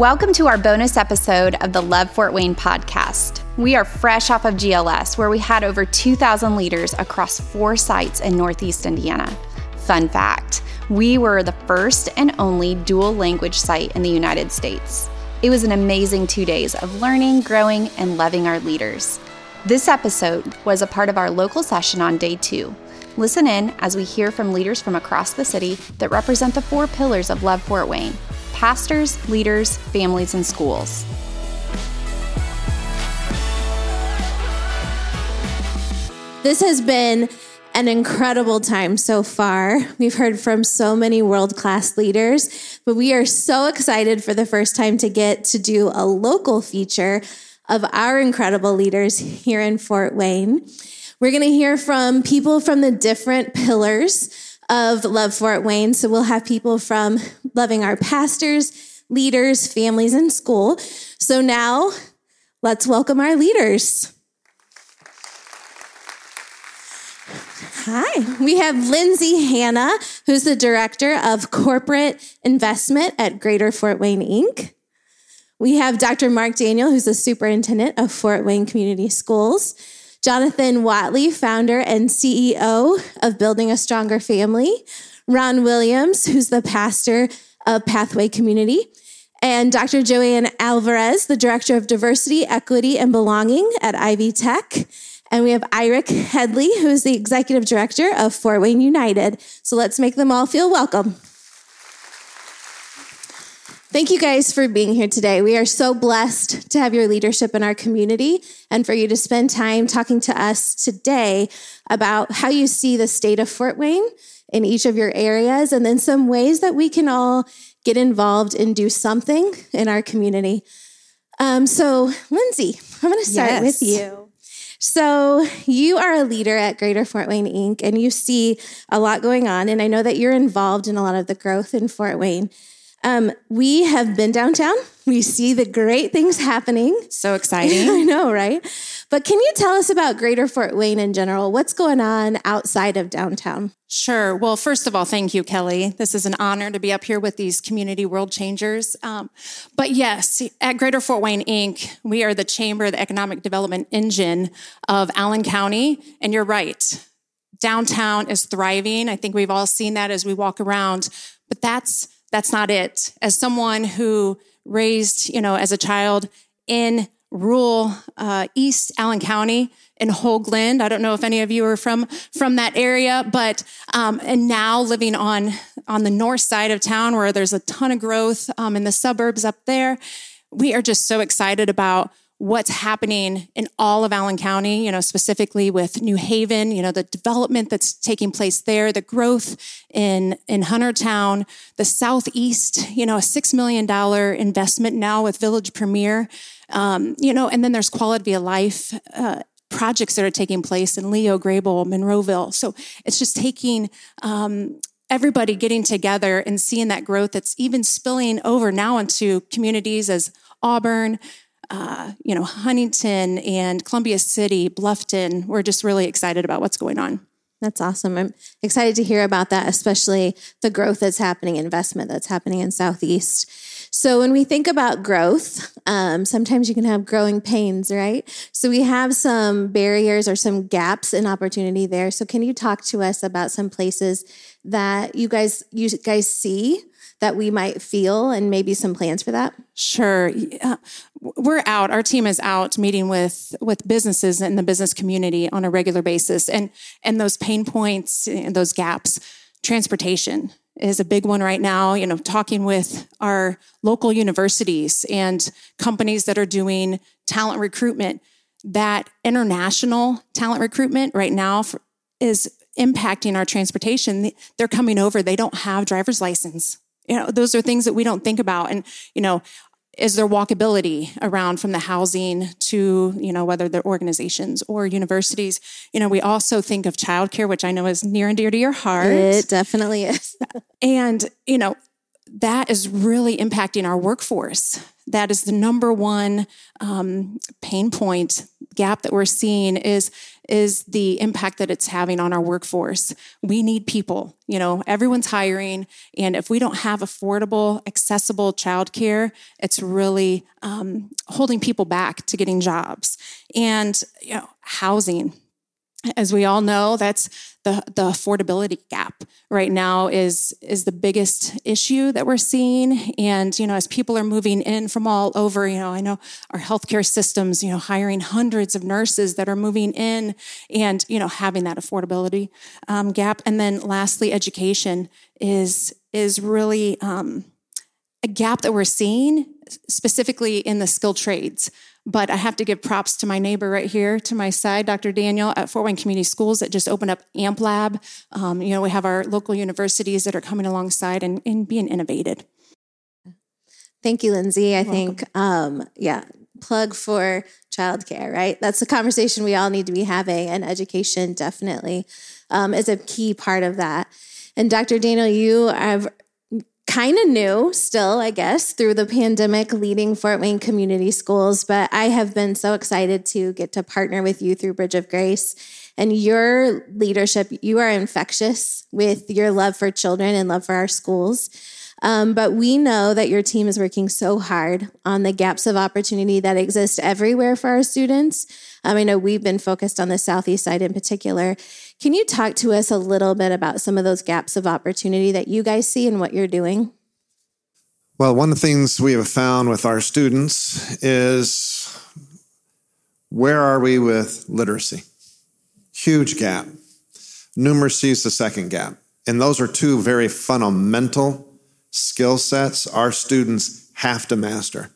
Welcome to our bonus episode of the Love Fort Wayne podcast. We are fresh off of GLS, where we had over 2,000 leaders across four sites in Northeast Indiana. Fun fact we were the first and only dual language site in the United States. It was an amazing two days of learning, growing, and loving our leaders. This episode was a part of our local session on day two. Listen in as we hear from leaders from across the city that represent the four pillars of Love Fort Wayne pastors, leaders, families, and schools. This has been an incredible time so far. We've heard from so many world class leaders, but we are so excited for the first time to get to do a local feature of our incredible leaders here in Fort Wayne. We're going to hear from people from the different pillars of Love Fort Wayne. So we'll have people from loving our pastors, leaders, families, and school. So now let's welcome our leaders. Hi, we have Lindsay Hanna, who's the Director of Corporate Investment at Greater Fort Wayne, Inc. We have Dr. Mark Daniel, who's the Superintendent of Fort Wayne Community Schools. Jonathan Watley, founder and CEO of Building a Stronger Family, Ron Williams, who's the pastor of Pathway Community, and Dr. Joanne Alvarez, the Director of Diversity, Equity, and Belonging at Ivy Tech. And we have Iric Headley, who is the Executive Director of Fort Wayne United. So let's make them all feel welcome. Thank you guys for being here today. We are so blessed to have your leadership in our community and for you to spend time talking to us today about how you see the state of Fort Wayne in each of your areas and then some ways that we can all get involved and do something in our community. Um, so, Lindsay, I'm going to start yes. with you. So, you are a leader at Greater Fort Wayne Inc., and you see a lot going on. And I know that you're involved in a lot of the growth in Fort Wayne. Um, we have been downtown. We see the great things happening. So exciting. I know, right? But can you tell us about Greater Fort Wayne in general? What's going on outside of downtown? Sure. Well, first of all, thank you, Kelly. This is an honor to be up here with these community world changers. Um, but yes, at Greater Fort Wayne Inc., we are the chamber, the economic development engine of Allen County. And you're right, downtown is thriving. I think we've all seen that as we walk around. But that's that's not it. As someone who raised, you know, as a child in rural uh, East Allen County in Hoagland. I don't know if any of you are from from that area, but um, and now living on on the north side of town where there's a ton of growth um, in the suburbs up there. We are just so excited about what's happening in all of Allen County, you know, specifically with New Haven, you know, the development that's taking place there, the growth in, in Huntertown, the Southeast, you know, a $6 million investment now with Village Premier, um, you know, and then there's quality of life, uh, projects that are taking place in Leo, Grabill, Monroeville. So it's just taking, um, everybody getting together and seeing that growth that's even spilling over now into communities as Auburn, uh, you know, Huntington and Columbia City, Bluffton. We're just really excited about what's going on. That's awesome. I'm excited to hear about that, especially the growth that's happening, investment that's happening in Southeast. So, when we think about growth, um, sometimes you can have growing pains, right? So, we have some barriers or some gaps in opportunity there. So, can you talk to us about some places that you guys you guys see that we might feel and maybe some plans for that? Sure. Yeah. We're out. Our team is out meeting with with businesses in the business community on a regular basis and and those pain points and those gaps. Transportation is a big one right now, you know, talking with our local universities and companies that are doing talent recruitment. That international talent recruitment right now is impacting our transportation. They're coming over, they don't have driver's license you know, those are things that we don't think about. And, you know, is there walkability around from the housing to, you know, whether they're organizations or universities? You know, we also think of childcare, which I know is near and dear to your heart. It definitely is. and, you know, that is really impacting our workforce. That is the number one um, pain point gap that we're seeing is is the impact that it's having on our workforce. We need people. You know, everyone's hiring, and if we don't have affordable, accessible childcare, it's really um, holding people back to getting jobs. And you know, housing as we all know, that's the, the affordability gap right now is, is the biggest issue that we're seeing. And, you know, as people are moving in from all over, you know, I know our healthcare systems, you know, hiring hundreds of nurses that are moving in and, you know, having that affordability um, gap. And then lastly, education is, is really um, a gap that we're seeing specifically in the skilled trades. But I have to give props to my neighbor right here to my side, Dr. Daniel at Fort Wayne Community Schools that just opened up AMP Lab. Um, you know, we have our local universities that are coming alongside and, and being innovated. Thank you, Lindsay. I think, um, yeah, plug for childcare, right? That's a conversation we all need to be having, and education definitely um, is a key part of that. And Dr. Daniel, you have kind of new still, I guess, through the pandemic leading Fort Wayne Community Schools. But I have been so excited to get to partner with you through Bridge of Grace. And your leadership, you are infectious with your love for children and love for our schools. Um, but we know that your team is working so hard on the gaps of opportunity that exist everywhere for our students. Um, I know we've been focused on the Southeast side in particular. Can you talk to us a little bit about some of those gaps of opportunity that you guys see and what you're doing? Well, one of the things we have found with our students is where are we with literacy? Huge gap. Numeracy is the second gap. And those are two very fundamental skill sets our students have to master.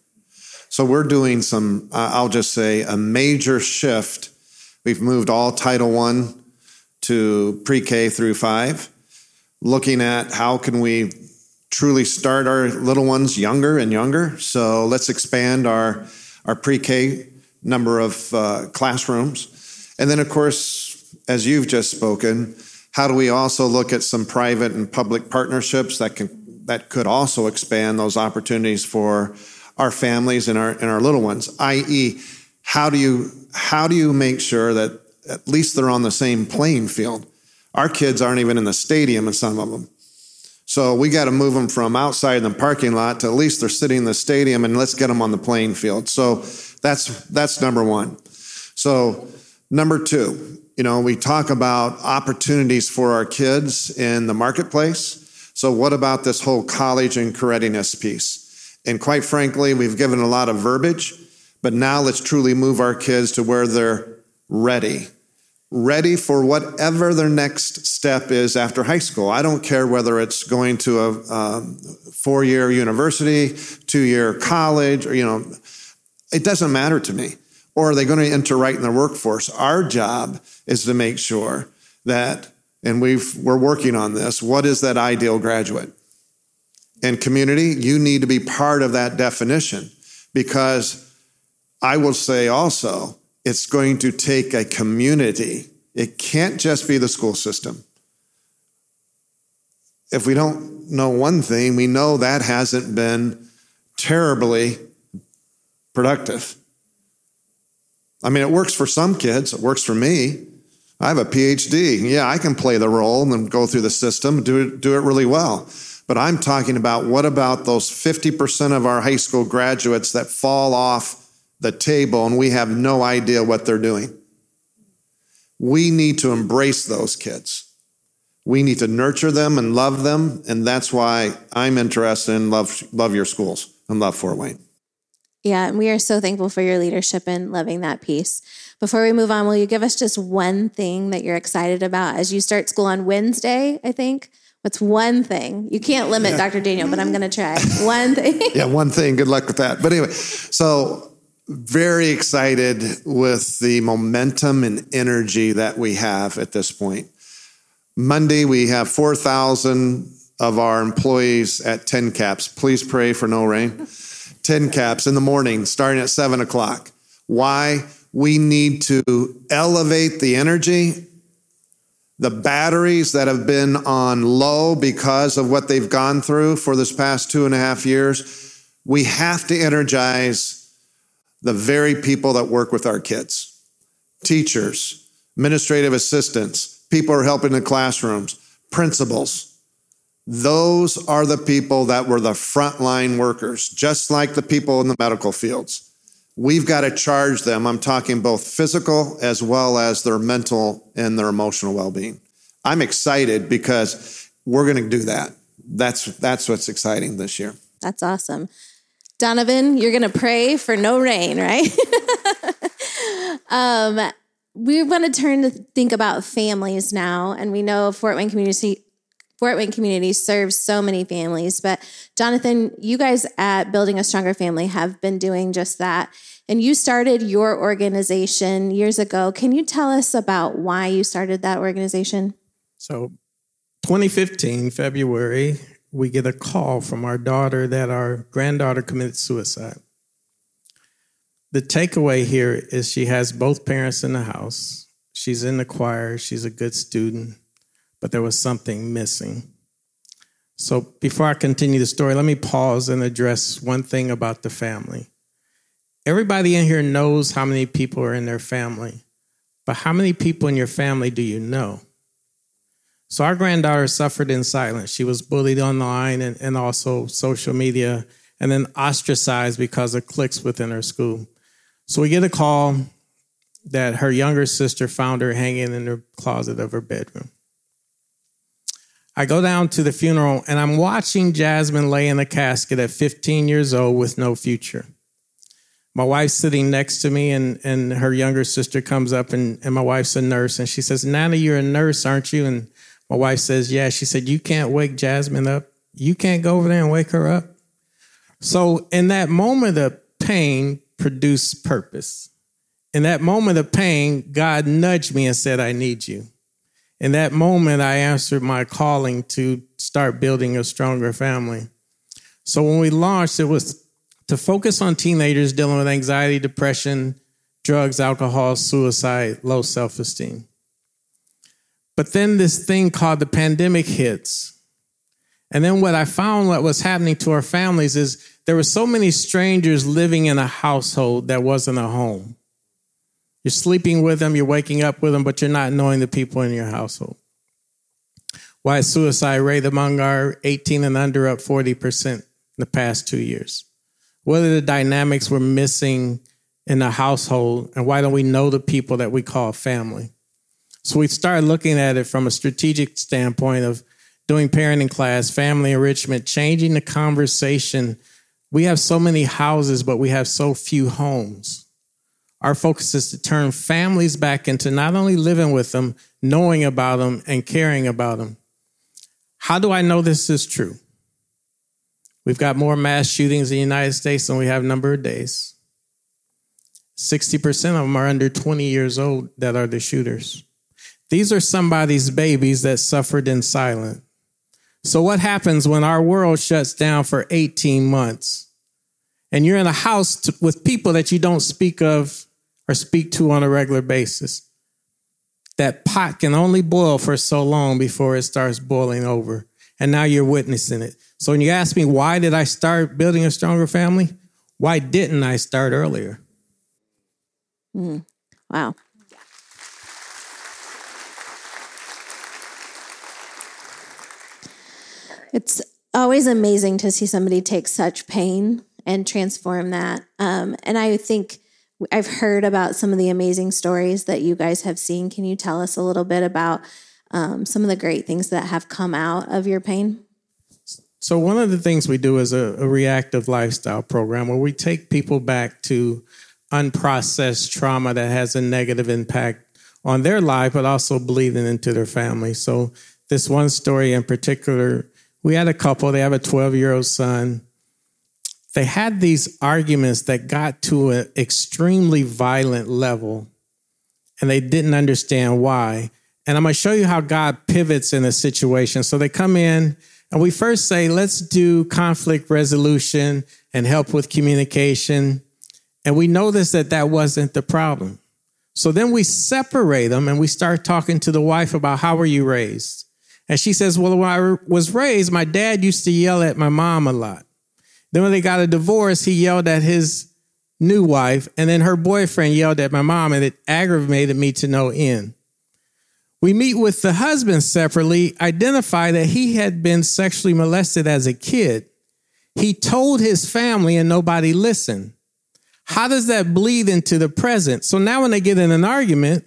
So we're doing some, uh, I'll just say, a major shift. We've moved all Title One to pre-K through five, looking at how can we truly start our little ones younger and younger. So let's expand our our pre-K number of uh, classrooms, and then of course, as you've just spoken, how do we also look at some private and public partnerships that can that could also expand those opportunities for our families and our and our little ones, i.e., how do you how do you make sure that at least they're on the same playing field? Our kids aren't even in the stadium, and some of them. So we got to move them from outside the parking lot to at least they're sitting in the stadium, and let's get them on the playing field. So that's that's number one. So number two, you know, we talk about opportunities for our kids in the marketplace. So, what about this whole college and readiness piece? And quite frankly, we've given a lot of verbiage, but now let's truly move our kids to where they're ready. Ready for whatever their next step is after high school. I don't care whether it's going to a, four year university, two year college, or, you know, it doesn't matter to me. Or are they going to enter right in the workforce? Our job is to make sure that and we've, we're working on this. What is that ideal graduate? And community, you need to be part of that definition because I will say also, it's going to take a community. It can't just be the school system. If we don't know one thing, we know that hasn't been terribly productive. I mean, it works for some kids, it works for me. I have a PhD. Yeah, I can play the role and then go through the system, do it, do it really well. But I'm talking about what about those 50% of our high school graduates that fall off the table and we have no idea what they're doing? We need to embrace those kids. We need to nurture them and love them. And that's why I'm interested in love, love your schools and love Fort Wayne. Yeah, and we are so thankful for your leadership and loving that piece. Before we move on, will you give us just one thing that you're excited about as you start school on Wednesday, I think? What's one thing? You can't limit yeah. Dr. Daniel, but I'm going to try. One thing. yeah, one thing. Good luck with that. But anyway, so very excited with the momentum and energy that we have at this point. Monday, we have 4,000 of our employees at 10 caps. Please pray for no rain. 10 caps in the morning, starting at 7 o'clock. Why? We need to elevate the energy. The batteries that have been on low because of what they've gone through for this past two and a half years, we have to energize the very people that work with our kids. teachers, administrative assistants, people who are helping in classrooms, principals. Those are the people that were the frontline workers, just like the people in the medical fields. We've got to charge them. I'm talking both physical as well as their mental and their emotional well being. I'm excited because we're going to do that. That's, that's what's exciting this year. That's awesome. Donovan, you're going to pray for no rain, right? um, we want to turn to think about families now, and we know Fort Wayne Community Fort Wayne Community serves so many families. But Jonathan, you guys at Building a Stronger Family have been doing just that. And you started your organization years ago. Can you tell us about why you started that organization? So, 2015, February, we get a call from our daughter that our granddaughter committed suicide. The takeaway here is she has both parents in the house. She's in the choir, she's a good student, but there was something missing. So, before I continue the story, let me pause and address one thing about the family. Everybody in here knows how many people are in their family, but how many people in your family do you know? So our granddaughter suffered in silence. She was bullied online and, and also social media, and then ostracized because of cliques within her school. So we get a call that her younger sister found her hanging in the closet of her bedroom. I go down to the funeral and I'm watching Jasmine lay in the casket at 15 years old with no future. My wife's sitting next to me, and, and her younger sister comes up, and, and my wife's a nurse, and she says, Nana, you're a nurse, aren't you? And my wife says, Yeah. She said, You can't wake Jasmine up. You can't go over there and wake her up. So, in that moment of pain, produced purpose. In that moment of pain, God nudged me and said, I need you. In that moment, I answered my calling to start building a stronger family. So, when we launched, it was to focus on teenagers dealing with anxiety, depression, drugs, alcohol, suicide, low self esteem. But then this thing called the pandemic hits. And then what I found what was happening to our families is there were so many strangers living in a household that wasn't a home. You're sleeping with them, you're waking up with them, but you're not knowing the people in your household. Why is suicide rate among our 18 and under up 40% in the past two years? What are the dynamics we're missing in the household, and why don't we know the people that we call family? So we started looking at it from a strategic standpoint of doing parenting class, family enrichment, changing the conversation. We have so many houses, but we have so few homes. Our focus is to turn families back into not only living with them, knowing about them, and caring about them. How do I know this is true? We've got more mass shootings in the United States than we have number of days. 60% of them are under 20 years old that are the shooters. These are somebody's babies that suffered in silence. So, what happens when our world shuts down for 18 months and you're in a house with people that you don't speak of or speak to on a regular basis? That pot can only boil for so long before it starts boiling over. And now you're witnessing it. So, when you ask me, why did I start building a stronger family? Why didn't I start earlier? Mm, wow. It's always amazing to see somebody take such pain and transform that. Um, and I think I've heard about some of the amazing stories that you guys have seen. Can you tell us a little bit about um, some of the great things that have come out of your pain? So, one of the things we do is a, a reactive lifestyle program where we take people back to unprocessed trauma that has a negative impact on their life, but also bleeding into their family. So, this one story in particular we had a couple, they have a 12 year old son. They had these arguments that got to an extremely violent level, and they didn't understand why. And I'm going to show you how God pivots in a situation. So they come in, and we first say, let's do conflict resolution and help with communication. And we notice that that wasn't the problem. So then we separate them and we start talking to the wife about how were you raised? And she says, Well, when I was raised, my dad used to yell at my mom a lot. Then when they got a divorce, he yelled at his new wife, and then her boyfriend yelled at my mom, and it aggravated me to no end. We meet with the husband separately, identify that he had been sexually molested as a kid. He told his family, and nobody listened. How does that bleed into the present? So now, when they get in an argument,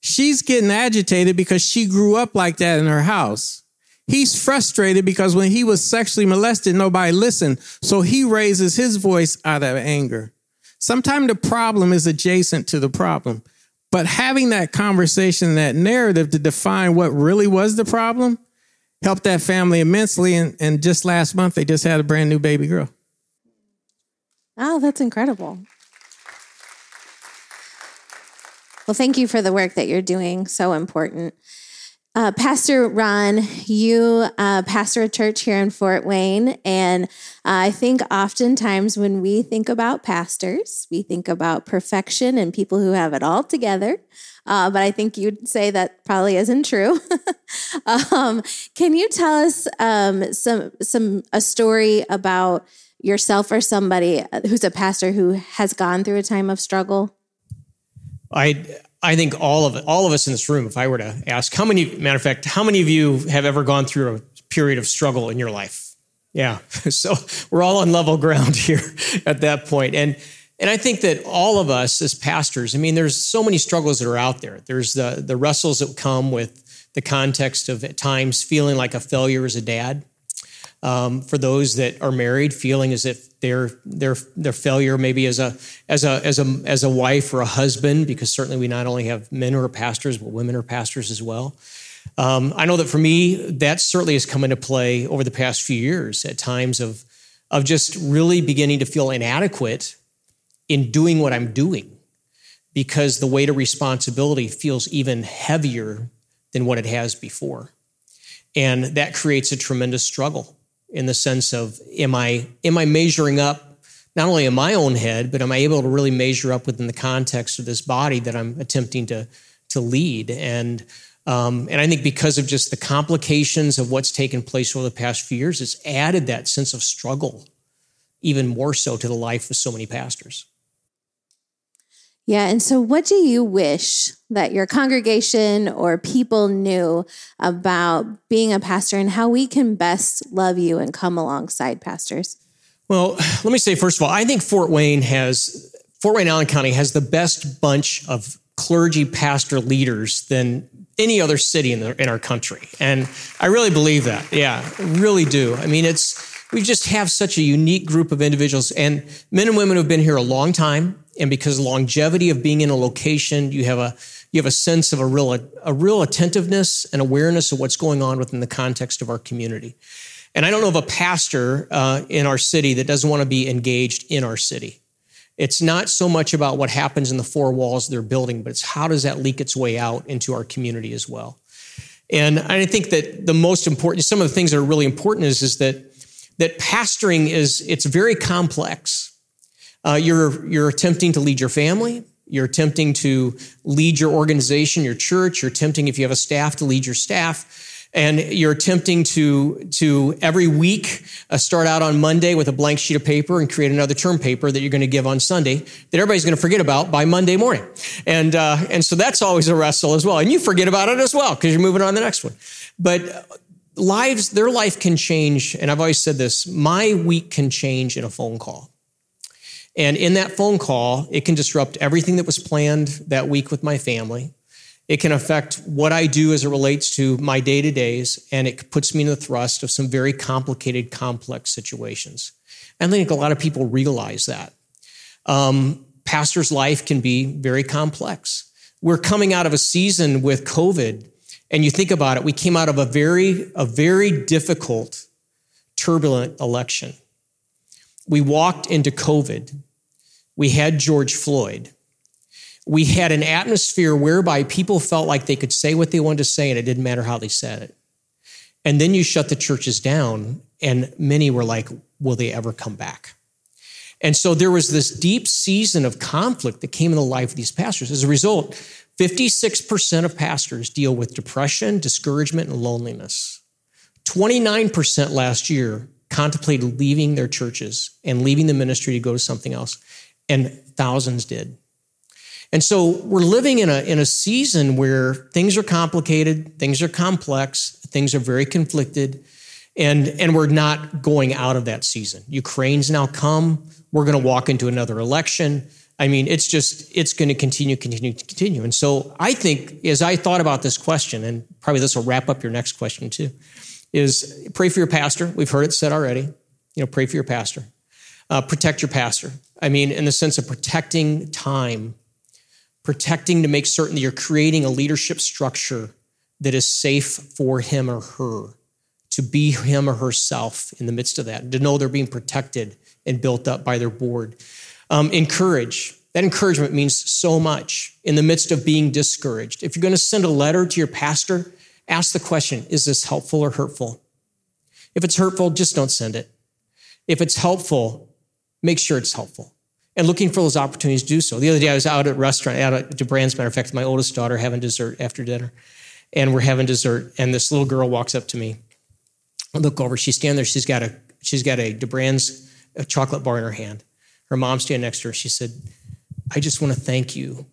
she's getting agitated because she grew up like that in her house. He's frustrated because when he was sexually molested, nobody listened. So he raises his voice out of anger. Sometimes the problem is adjacent to the problem. But having that conversation, that narrative to define what really was the problem, helped that family immensely. And, and just last month, they just had a brand new baby girl. Oh, that's incredible. Well, thank you for the work that you're doing. So important. Uh, pastor Ron, you uh, pastor a church here in Fort Wayne. And uh, I think oftentimes when we think about pastors, we think about perfection and people who have it all together. Uh, but I think you'd say that probably isn't true. um, can you tell us um, some some a story about yourself or somebody who's a pastor who has gone through a time of struggle? I I think all of all of us in this room, if I were to ask, how many, matter of fact, how many of you have ever gone through a period of struggle in your life? Yeah. So we're all on level ground here at that point. And and I think that all of us as pastors, I mean, there's so many struggles that are out there. There's the the wrestles that come with the context of at times feeling like a failure as a dad um, for those that are married, feeling as if their their their failure maybe as a as a as a as a wife or a husband, because certainly we not only have men who are pastors, but women are pastors as well. Um, I know that for me, that certainly has come into play over the past few years at times of of just really beginning to feel inadequate in doing what I'm doing because the weight of responsibility feels even heavier than what it has before. And that creates a tremendous struggle in the sense of am I am I measuring up not only in my own head, but am I able to really measure up within the context of this body that I'm attempting to to lead? And um, and I think because of just the complications of what's taken place over the past few years, it's added that sense of struggle even more so to the life of so many pastors. Yeah. And so, what do you wish that your congregation or people knew about being a pastor and how we can best love you and come alongside pastors? Well, let me say, first of all, I think Fort Wayne has, Fort Wayne Allen County has the best bunch of clergy pastor leaders than any other city in, the, in our country. And I really believe that. Yeah, really do. I mean, it's, we just have such a unique group of individuals and men and women who've been here a long time and because longevity of being in a location, you have a you have a sense of a real a real attentiveness and awareness of what's going on within the context of our community. And I don't know of a pastor uh, in our city that doesn't want to be engaged in our city. It's not so much about what happens in the four walls their building, but it's how does that leak its way out into our community as well. And I think that the most important, some of the things that are really important is, is that that pastoring is it's very complex. Uh, you're, you're attempting to lead your family. You're attempting to lead your organization, your church. You're attempting, if you have a staff, to lead your staff. And you're attempting to, to every week uh, start out on Monday with a blank sheet of paper and create another term paper that you're going to give on Sunday that everybody's going to forget about by Monday morning. And, uh, and so that's always a wrestle as well. And you forget about it as well because you're moving on to the next one. But lives, their life can change. And I've always said this my week can change in a phone call. And in that phone call, it can disrupt everything that was planned that week with my family. It can affect what I do as it relates to my day to days, and it puts me in the thrust of some very complicated, complex situations. I think a lot of people realize that. Um, pastor's life can be very complex. We're coming out of a season with COVID, and you think about it, we came out of a very, a very difficult, turbulent election. We walked into COVID. We had George Floyd. We had an atmosphere whereby people felt like they could say what they wanted to say and it didn't matter how they said it. And then you shut the churches down, and many were like, will they ever come back? And so there was this deep season of conflict that came in the life of these pastors. As a result, 56% of pastors deal with depression, discouragement, and loneliness. 29% last year contemplated leaving their churches and leaving the ministry to go to something else. And thousands did. And so we're living in a, in a season where things are complicated, things are complex, things are very conflicted, and, and we're not going out of that season. Ukraine's now come. We're going to walk into another election. I mean, it's just, it's going to continue, continue, continue. And so I think as I thought about this question, and probably this will wrap up your next question too, is pray for your pastor. We've heard it said already. You know, pray for your pastor. Uh, protect your pastor. I mean, in the sense of protecting time protecting to make certain that you're creating a leadership structure that is safe for him or her to be him or herself in the midst of that, to know they're being protected and built up by their board. Um, encourage. That encouragement means so much in the midst of being discouraged. If you're going to send a letter to your pastor, ask the question Is this helpful or hurtful? If it's hurtful, just don't send it. If it's helpful, make sure it's helpful and looking for those opportunities to do so. The other day I was out at a restaurant, out at DeBrand's, matter of fact, my oldest daughter having dessert after dinner. And we're having dessert, and this little girl walks up to me. I look over, she's standing there, she's got a she's got a DeBrand's a chocolate bar in her hand. Her mom standing next to her. She said, I just want to thank you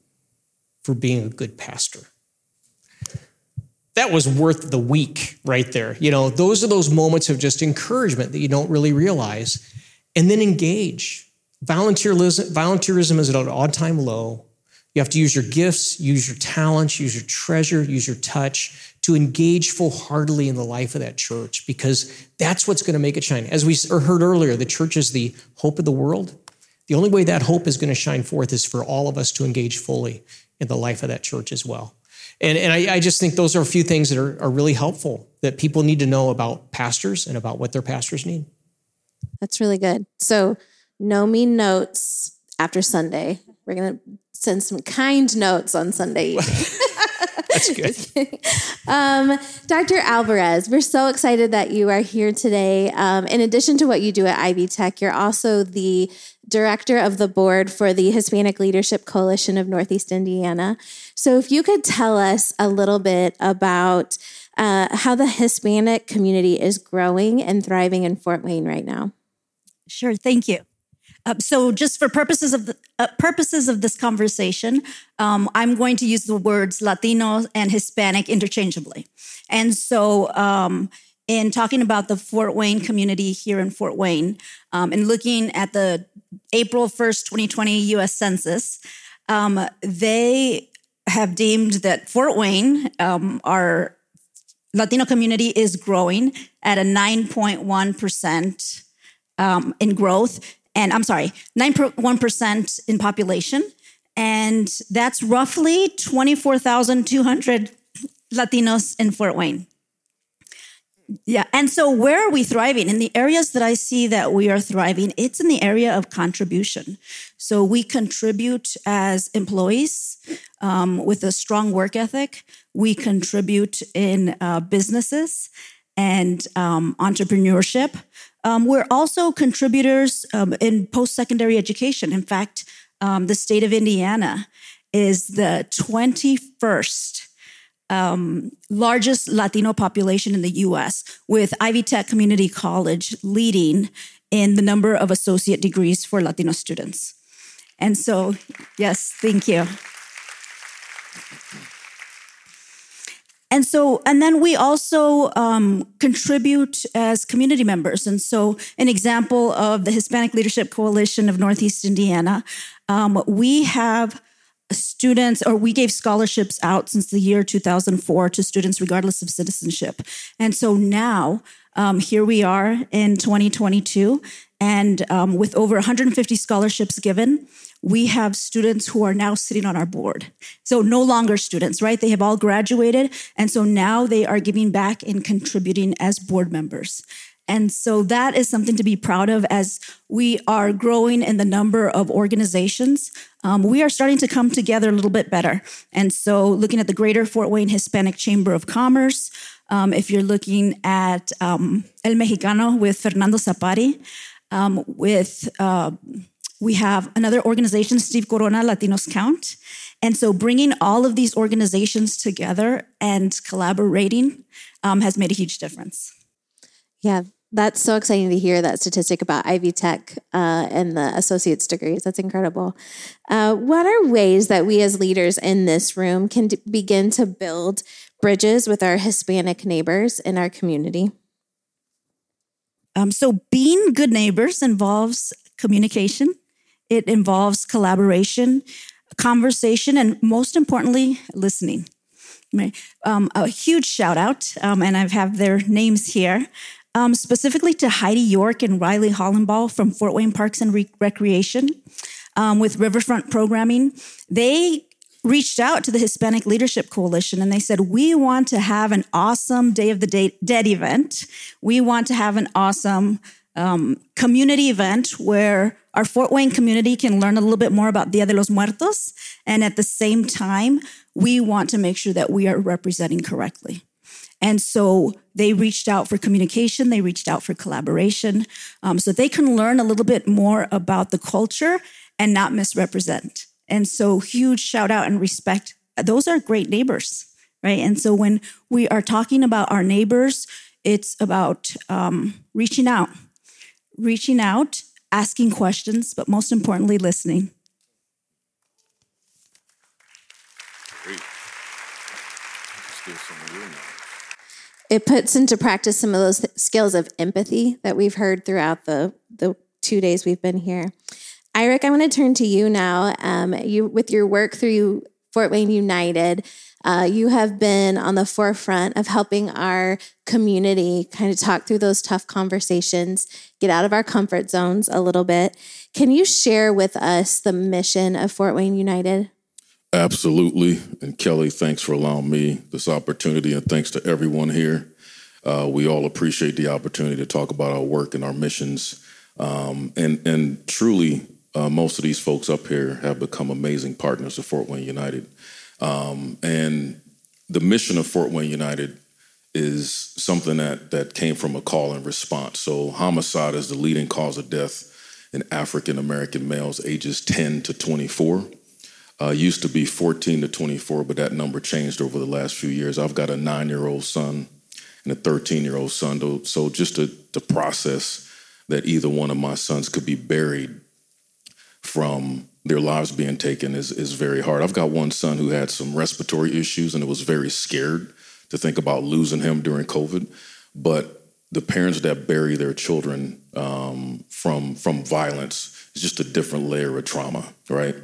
for being a good pastor. That was worth the week right there. You know, those are those moments of just encouragement that you don't really realize. And then engage Volunteerism, volunteerism is at an all time low. You have to use your gifts, use your talents, use your treasure, use your touch to engage full heartedly in the life of that church because that's what's going to make it shine. As we heard earlier, the church is the hope of the world. The only way that hope is going to shine forth is for all of us to engage fully in the life of that church as well. And, and I, I just think those are a few things that are, are really helpful that people need to know about pastors and about what their pastors need. That's really good. So, no mean notes after Sunday. We're going to send some kind notes on Sunday. That's good. um, Dr. Alvarez, we're so excited that you are here today. Um, in addition to what you do at Ivy Tech, you're also the director of the board for the Hispanic Leadership Coalition of Northeast Indiana. So, if you could tell us a little bit about uh, how the Hispanic community is growing and thriving in Fort Wayne right now. Sure, thank you. Uh, so, just for purposes of the uh, purposes of this conversation, um, I'm going to use the words Latino and Hispanic interchangeably. And so, um, in talking about the Fort Wayne community here in Fort Wayne, um, and looking at the April 1st, 2020 U.S. Census, um, they have deemed that Fort Wayne, um, our Latino community, is growing at a 9.1 percent um, in growth and I'm sorry, 9.1% in population. And that's roughly 24,200 Latinos in Fort Wayne. Yeah. And so, where are we thriving? In the areas that I see that we are thriving, it's in the area of contribution. So, we contribute as employees um, with a strong work ethic. We contribute in uh, businesses and um, entrepreneurship. Um, we're also contributors um, in post secondary education. In fact, um, the state of Indiana is the 21st um, largest Latino population in the US, with Ivy Tech Community College leading in the number of associate degrees for Latino students. And so, yes, thank you. And so, and then we also um, contribute as community members. And so, an example of the Hispanic Leadership Coalition of Northeast Indiana, um, we have students, or we gave scholarships out since the year 2004 to students regardless of citizenship. And so now, um, here we are in 2022, and um, with over 150 scholarships given, we have students who are now sitting on our board. So no longer students, right? They have all graduated. And so now they are giving back and contributing as board members. And so that is something to be proud of as we are growing in the number of organizations. Um, we are starting to come together a little bit better. And so, looking at the Greater Fort Wayne Hispanic Chamber of Commerce, um, if you're looking at um, El Mexicano with Fernando Zapari, um, with uh, we have another organization, Steve Corona Latinos Count. And so bringing all of these organizations together and collaborating um, has made a huge difference. Yeah, That's so exciting to hear that statistic about Ivy Tech uh, and the associate's degrees. That's incredible. Uh, what are ways that we as leaders in this room can d- begin to build bridges with our Hispanic neighbors in our community? Um, so, being good neighbors involves communication, it involves collaboration, conversation, and most importantly, listening. Um, a huge shout out, um, and I have their names here, um, specifically to Heidi York and Riley Hollenball from Fort Wayne Parks and Re- Recreation um, with Riverfront Programming. They reached out to the Hispanic Leadership Coalition and they said, We want to have an awesome Day of the Dead event. We want to have an awesome um, community event where our Fort Wayne community can learn a little bit more about Dia de los Muertos. And at the same time, we want to make sure that we are representing correctly. And so they reached out for communication, they reached out for collaboration, um, so they can learn a little bit more about the culture and not misrepresent. And so, huge shout out and respect. Those are great neighbors, right? And so, when we are talking about our neighbors, it's about um, reaching out, reaching out, asking questions, but most importantly, listening. It puts into practice some of those skills of empathy that we've heard throughout the, the two days we've been here. Iric, I want to turn to you now. Um, you with your work through Fort Wayne United, uh, you have been on the forefront of helping our community kind of talk through those tough conversations, get out of our comfort zones a little bit. Can you share with us the mission of Fort Wayne United? Absolutely. And Kelly, thanks for allowing me this opportunity, and thanks to everyone here. Uh, we all appreciate the opportunity to talk about our work and our missions. Um, and and truly, uh, most of these folks up here have become amazing partners of Fort Wayne United. Um, and the mission of Fort Wayne United is something that, that came from a call and response. So, homicide is the leading cause of death in African American males ages 10 to 24. Uh, used to be 14 to 24, but that number changed over the last few years. I've got a nine year old son and a 13 year old son. So, just to, to process that either one of my sons could be buried from their lives being taken is, is very hard. I've got one son who had some respiratory issues and it was very scared to think about losing him during COVID. But the parents that bury their children um, from from violence is just a different layer of trauma, right?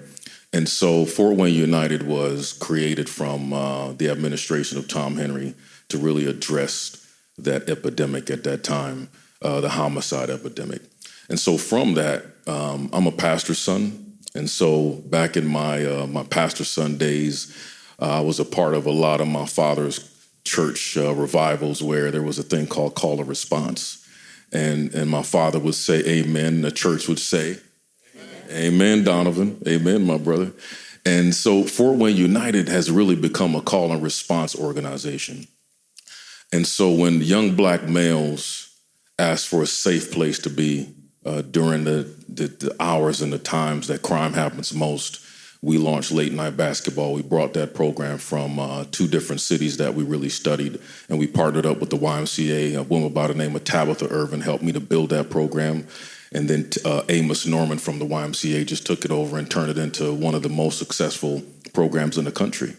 And so Fort Wayne United was created from uh, the administration of Tom Henry to really address that epidemic at that time, uh, the homicide epidemic. And so from that, um, I'm a pastor's son, and so back in my uh, my pastor's son days, uh, I was a part of a lot of my father's church uh, revivals where there was a thing called call and response, and and my father would say Amen. The church would say, Amen, Amen Donovan, Amen, my brother. And so Fort Wayne United has really become a call and response organization. And so when young black males ask for a safe place to be, uh, during the, the, the, hours and the times that crime happens most. We launched late night basketball. We brought that program from uh, two different cities that we really studied, and we partnered up with the YMCA. A woman by the name of Tabitha Irvin helped me to build that program. And then uh, Amos Norman from the YMCA just took it over and turned it into one of the most successful programs in the country.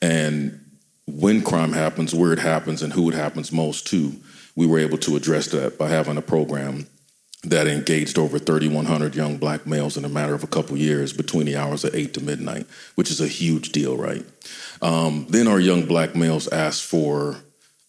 And when crime happens, where it happens, and who it happens most to, we were able to address that by having a program that engaged over 3,100 young black males in a matter of a couple years between the hours of 8 to midnight, which is a huge deal, right? Um, then our young black males asked for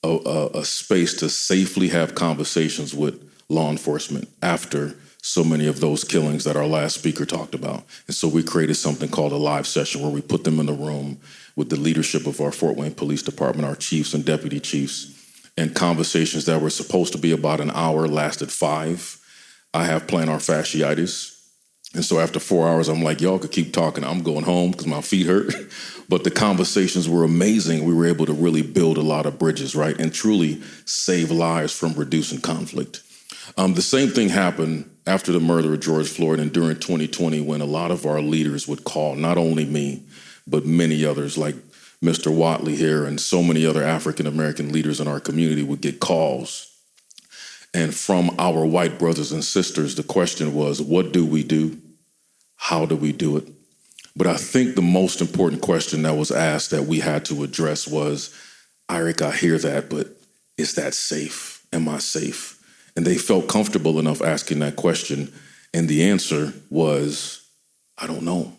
a, a, a space to safely have conversations with law enforcement after so many of those killings that our last speaker talked about. And so we created something called a live session where we put them in the room with the leadership of our Fort Wayne Police Department, our chiefs and deputy chiefs, and conversations that were supposed to be about an hour lasted five I have plantar fasciitis. And so after four hours, I'm like, y'all could keep talking. I'm going home because my feet hurt. but the conversations were amazing. We were able to really build a lot of bridges, right? And truly save lives from reducing conflict. Um, the same thing happened after the murder of George Floyd and during 2020 when a lot of our leaders would call, not only me, but many others like Mr. Watley here and so many other African American leaders in our community would get calls And from our white brothers and sisters, the question was, what do we do? How do we do it? But I think the most important question that was asked that we had to address was, Iric, I hear that, but is that safe? Am I safe? And they felt comfortable enough asking that question. And the answer was, I don't know.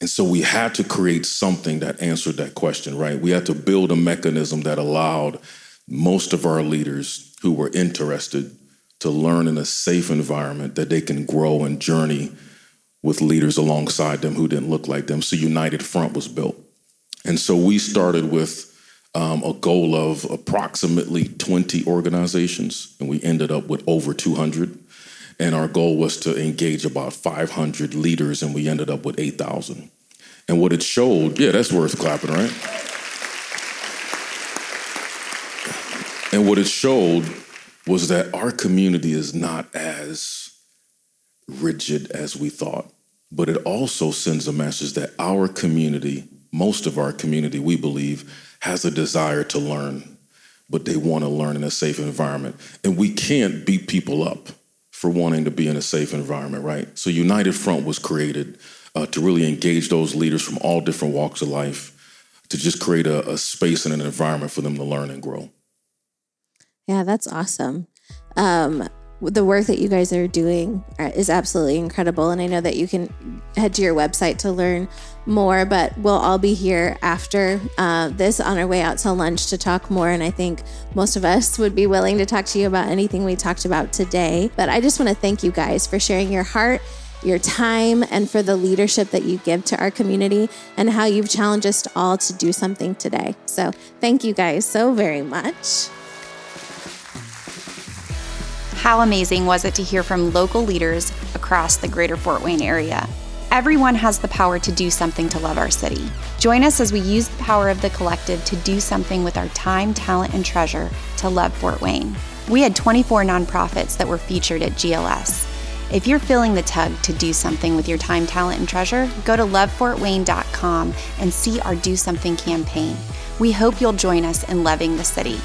And so we had to create something that answered that question, right? We had to build a mechanism that allowed most of our leaders who were interested to learn in a safe environment that they can grow and journey with leaders alongside them who didn't look like them. So United Front was built. And so we started with um, a goal of approximately 20 organizations, and we ended up with over 200. And our goal was to engage about 500 leaders, and we ended up with 8,000. And what it showed, yeah, that's worth clapping, right? And what it showed was that our community is not as rigid as we thought, but it also sends a message that our community, most of our community, we believe, has a desire to learn, but they want to learn in a safe environment. And we can't beat people up for wanting to be in a safe environment, right? So United Front was created uh, to really engage those leaders from all different walks of life to just create a, a space and an environment for them to learn and grow. Yeah, that's awesome. Um, the work that you guys are doing is absolutely incredible. And I know that you can head to your website to learn more, but we'll all be here after uh, this on our way out to lunch to talk more. And I think most of us would be willing to talk to you about anything we talked about today. But I just want to thank you guys for sharing your heart your time and for the leadership that you give to our community and how you've challenged us all to do something today. So, thank you guys so very much. How amazing was it to hear from local leaders across the greater Fort Wayne area? Everyone has the power to do something to love our city. Join us as we use the power of the collective to do something with our time, talent, and treasure to love Fort Wayne. We had 24 nonprofits that were featured at GLS. If you're feeling the tug to do something with your time, talent, and treasure, go to lovefortwayne.com and see our Do Something campaign. We hope you'll join us in loving the city.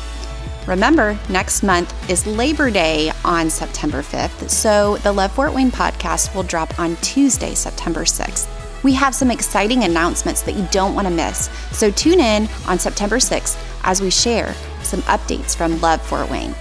Remember, next month is Labor Day on September 5th, so the Love Fort Wayne podcast will drop on Tuesday, September 6th. We have some exciting announcements that you don't want to miss, so tune in on September 6th as we share some updates from Love Fort Wayne.